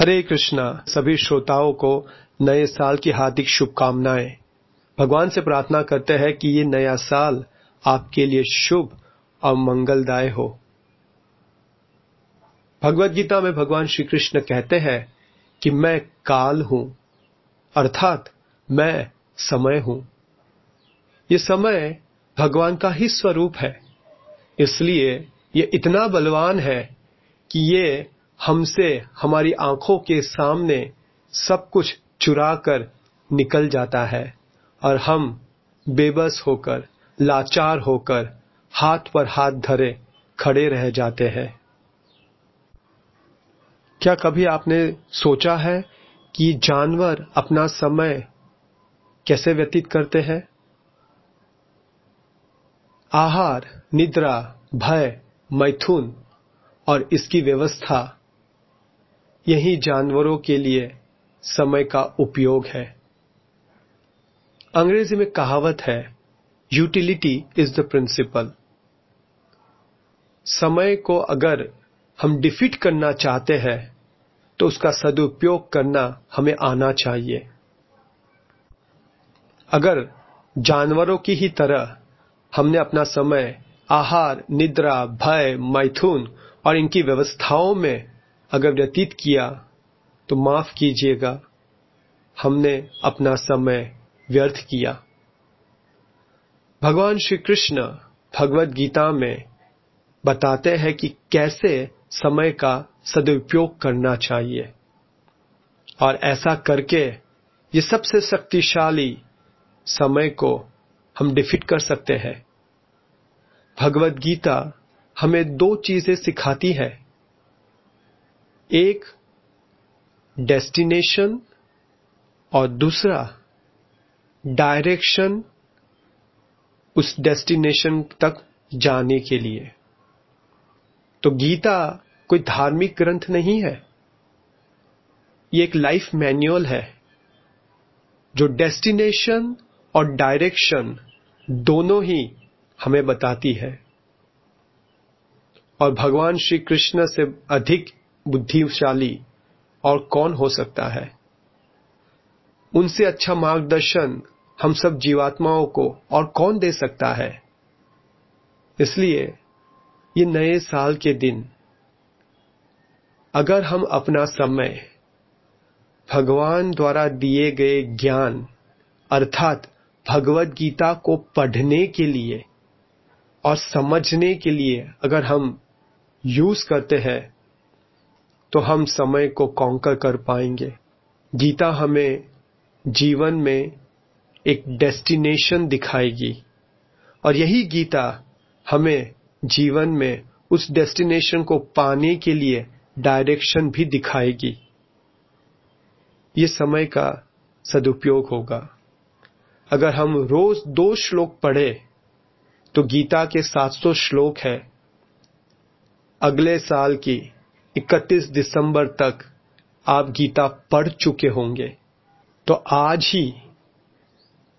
हरे कृष्णा, सभी श्रोताओं को नए साल की हार्दिक शुभकामनाएँ। भगवान से प्रार्थना करते हैं कि ये नया साल आपके लिए शुभ और मंगलदाय हो। भगवत गीता में भगवान श्री कृष्ण कहते हैं कि मैं काल हूँ, अर्थात मैं समय हूँ। ये समय भगवान का ही स्वरूप है, इसलिए ये इतना बलवान है कि ये हमसे, हमारी आँखों के सामने सब कुछ चुरा कर निकल जाता है और हम बेबस होकर, लाचार होकर, हाथ पर हाथ धरे खड़े रह जाते हैं। क्या कभी आपने सोचा है कि जानवर अपना समय कैसे व्यतीत करते हैं? आहार, निद्रा, भय, मैथुन और इसकी व्यवस्था यही जानवरों के लिए समय का उपयोग है। अंग्रेज़ी में कहावत है यूटिलिटी इज़ द प्रिंसिपल समय को अगर हम डिफीट करना चाहते हैं तो उसका सदुपयोग करना हमें आना चाहिए। अगर जानवरों की ही तरह हमने अपना समय, आहार, निद्रा, भय, मैथुन और इनकी व्यवस्थाओं में अगर व्यतीत किया तो माफ़ कीजिएगा। हमने अपना समय व्यर्थ किया। भगवान श्री कृष्ण भगवत गीता में बताते हैं कि कैसे समय का सदुपयोग करना चाहिए। और ऐसा करके ये सबसे शक्तिशाली समय को हम डिफीट कर सकते हैं। भगवत गीता हमें दो चीज़ें सिखाती है। एक डेस्टिनेशन और दूसरा डायरेक्शन उस डेस्टिनेशन तक जाने के लिए। तो गीता कोई धार्मिक ग्रंथ नहीं है। ये एक लाइफ मैन्युअल है, जो डेस्टिनेशन और डायरेक्शन दोनों ही हमें बताती है। और भगवान श्री कृष्ण से अधिक बुद्धिशाली और कौन हो सकता है? उनसे अच्छा मार्गदर्शन हम सब जीवात्माओं को और कौन दे सकता है? इसलिए ये नए साल के दिन, अगर हम अपना समय भगवान द्वारा दिए गए ज्ञान अर्थात भगवत गीता को पढ़ने के लिए और समझने के लिए अगर हम यूज़ करते हैं तो हम समय को कॉन्कर कर पाएँगे। गीता हमें जीवन में एक डेस्टिनेशन दिखाएगी। और यही गीता हमें जीवन में उस डेस्टिनेशन को पाने के लिए डायरेक्शन भी दिखाएगी। ये समय का सदुपयोग होगा। अगर हम रोज दो श्लोक पढ़े तो गीता के 700 श्लोक है। अगले साल की 31 दिसंबर तक आप गीता पढ़ चुके होंगे। तो आज ही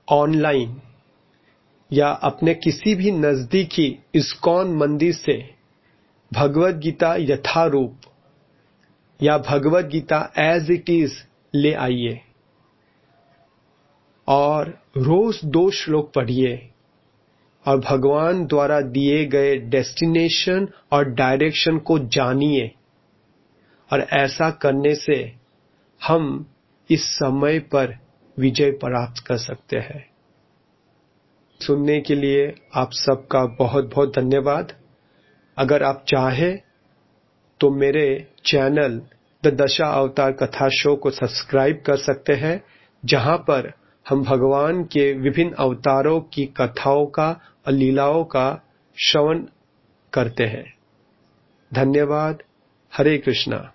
ऑनलाइन या अपने किसी भी नजदीकी इस्कॉन मंदिर से भगवत गीता यथारूप या Bhagavad Gita as it is ले आइए और रोज दो श्लोक पढ़िए और भगवान द्वारा दिए गए डेस्टिनेशन और डायरेक्शन को जानिए। और ऐसा करने से हम इस समय पर विजय प्राप्त कर सकते हैं। सुनने के लिए आप सबका बहुत बहुत धन्यवाद। अगर आप चाहें तो मेरे चैनल द दशा अवतार कथा शो को सब्सक्राइब कर सकते हैं, जहाँ पर हम भगवान के विभिन्न अवतारों की कथाओं का और लीलाओं का श्रवण करते हैं। धन्यवाद। हरे कृष्णा।